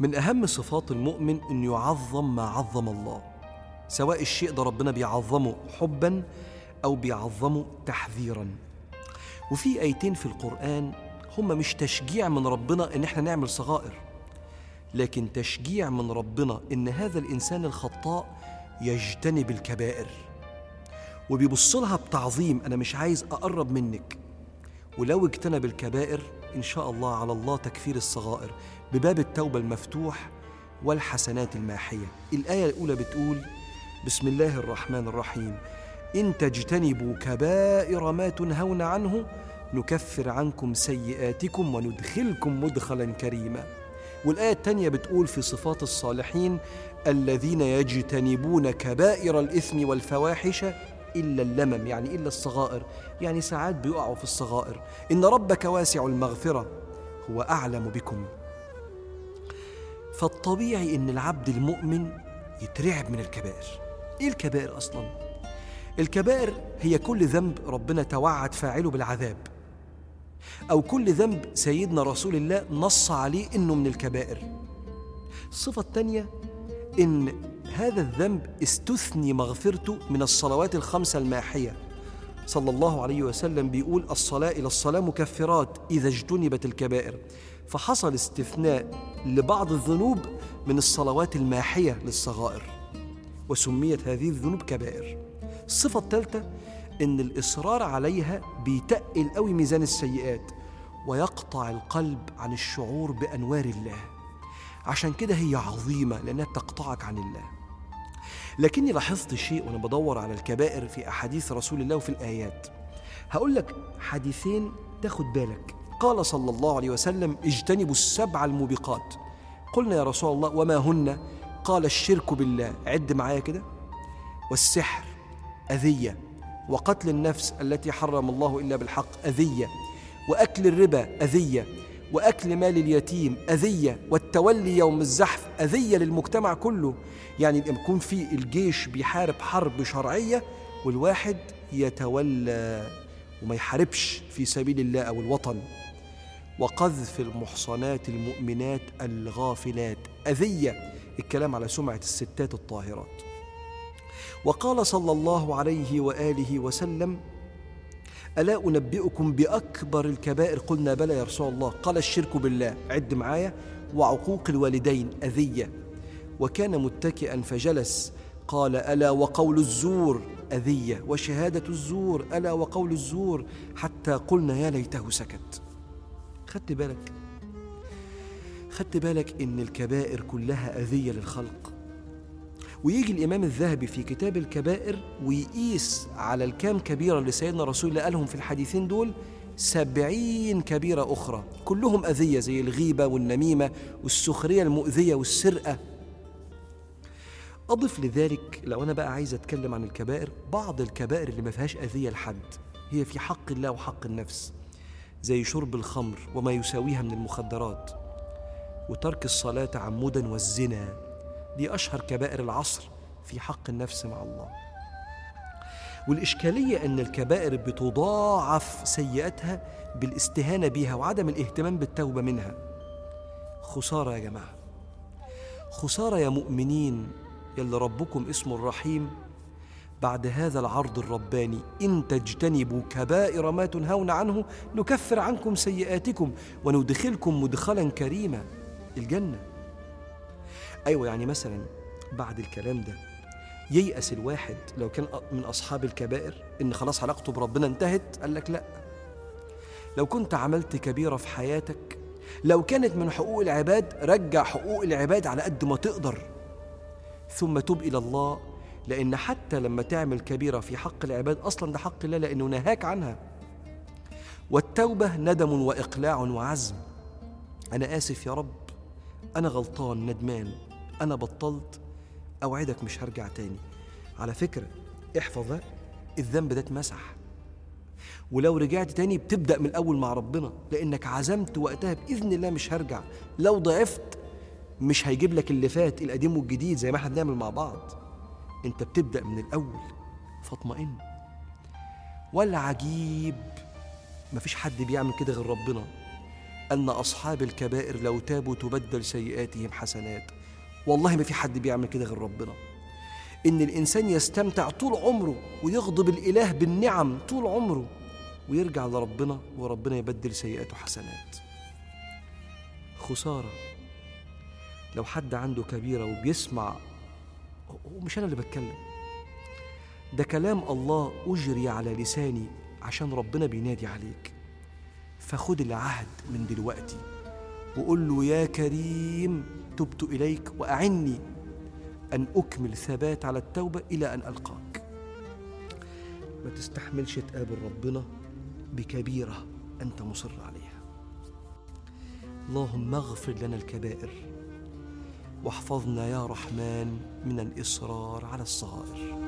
من أهم صفات المؤمن أن يعظم ما عظم الله سواء الشيء ده ربنا بيعظمه حبا أو بيعظمه تحذيرا. وفي آيتين في القرآن هم مش تشجيع من ربنا إن إحنا نعمل صغائر لكن تشجيع من ربنا إن هذا الإنسان الخطاء يجتنب الكبائر. وبيبص لها بتعظيم أنا مش عايز أقرب منك. ولو اجتنب الكبائر إن شاء الله على الله تكفير الصغائر بباب التوبة المفتوح والحسنات الماحية. الآية الأولى بتقول بسم الله الرحمن الرحيم. إن تجتنبوا كبائر ما تنهون عنه نكفر عنكم سيئاتكم وندخلكم مدخلا كريما. والآية الثانية بتقول في صفات الصالحين الذين يجتنبون كبائر الإثم والفواحش إلا اللمم يعني إلا الصغائر. يعني ساعات بيقعوا في الصغائر. إن ربك واسع المغفرة هو أعلم بكم. فالطبيعي إن العبد المؤمن يترعب من الكبائر. إيه الكبائر أصلا؟ الكبائر هي كل ذنب ربنا توعد فاعله بالعذاب. أو كل ذنب سيدنا رسول الله نص عليه إنه من الكبائر. الصفة الثانية إن هذا الذنب استثني مغفرته من الصلوات الخمسة الماحية. صلى الله عليه وسلم بيقول الصلاة إلى الصلاة مكفرات إذا اجتنبت الكبائر. فحصل استثناء لبعض الذنوب من الصلوات الماحية للصغائر. وسميت هذه الذنوب كبائر. الصفة الثالثة إن الإصرار عليها بيتقل قوي ميزان السيئات ويقطع القلب عن الشعور بأنوار الله. عشان كده هي عظيمة لأنها تقطعك عن الله. لكني لاحظت شيء وأنا بدور على الكبائر في أحاديث رسول الله وفي الآيات. هقول لك حديثين تاخد بالك. قال صلى الله عليه وسلم اجتنبوا السبع الموبقات. قلنا يا رسول الله وما هن؟ قال الشرك بالله. عد معايا كده. والسحر أذية وقتل النفس التي حرم الله إلا بالحق أذية وأكل الربا أذية وأكل مال اليتيم أذية والتولي يوم الزحف أذية للمجتمع كله. يعني يكون في الجيش بيحارب حرب شرعية والواحد يتولى وما يحاربش في سبيل الله أو الوطن. وقذف المحصنات المؤمنات الغافلات. أذية الكلام على سمعة الستات الطاهرات. وقال صلى الله عليه وآله وسلم ألا أنبئكم بأكبر الكبائر؟ قلنا بلى يا رسول الله. قال الشرك بالله. عد معايا وعقوق الوالدين أذية. وكان متكئا فجلس. قال ألا وقول الزور أذية. وشهادة الزور ألا وقول الزور. حتى قلنا يا ليته سكت. خدت بالك؟ خدت بالك إن الكبائر كلها أذية للخلق. ويجي الإمام الذهبي في كتاب الكبائر ويقيس على الكام كبيرة اللي سيدنا رسول الله قالهم في الحديثين دول سبعين كبيرة أخرى. كلهم أذية زي الغيبة والنميمة والسخرية المؤذية والسرقة. أضف لذلك لو أنا بقى عايز أتكلم عن الكبائر بعض الكبائر اللي ما فيهاش أذية لحد هي في حق الله وحق النفس زي شرب الخمر وما يساويها من المخدرات وترك الصلاة عمدا والزنا. دي أشهر كبائر العصر في حق النفس مع الله. والإشكالية أن الكبائر بتضاعف سيئاتها بالاستهانة بها وعدم الاهتمام بالتوبة منها. خسارة يا جماعة. خسارة يا مؤمنين يلي ربكم اسمه الرحيم بعد هذا العرض الرباني إن تجتنبوا كبائر ما تنهون عنه نكفر عنكم سيئاتكم وندخلكم مدخلا كريما الجنة أيوة يعني مثلا بعد الكلام ده ييأس الواحد لو كان من أصحاب الكبائر إن خلاص علاقته بربنا انتهت قال لك لأ. لو كنت عملت كبيرة في حياتك لو كانت من حقوق العباد رجع حقوق العباد على قد ما تقدر. ثم تب إلى الله لأن حتى لما تعمل كبيرة في حق العباد أصلا ده حق الله لأنه نهاك عنها. والتوبة ندم وإقلاع وعزم. أنا آسف يا رب أنا غلطان ندمان. أنا بطلت أوعدك مش هرجع تاني. على فكرة احفظ ده الذنب ده اتمسح. ولو رجعت تاني بتبدأ من الأول مع ربنا لأنك عزمت وقتها بإذن الله مش هرجع. لو ضعفت مش هيجيب لك اللي فات القديم والجديد زي ما إحنا بنعمل مع بعض. انت بتبدأ من الأول. فاطمئن. ولا عجيب. مفيش حد بيعمل كده غير ربنا. أن أصحاب الكبائر لو تابوا تبدل سيئاتهم حسنات. والله ما في حد بيعمل كده غير ربنا. إن الإنسان يستمتع طول عمره ويغضب الإله بالنعم طول عمره ويرجع لربنا وربنا يبدل سيئاته حسنات. خسارة. لو حد عنده كبيرة وبيسمع ومش أنا اللي بتكلم. ده كلام الله أجري على لساني عشان ربنا بينادي عليك. فخد العهد من دلوقتي وقول له يا كريم تبت إليك وأعني أن أكمل ثبات على التوبة إلى أن ألقاك. ما تستحملش تقابل ربنا بكبيرة أنت مصر عليها. اللهم اغفر لنا الكبائر واحفظنا يا رحمن من الإصرار على الصغائر.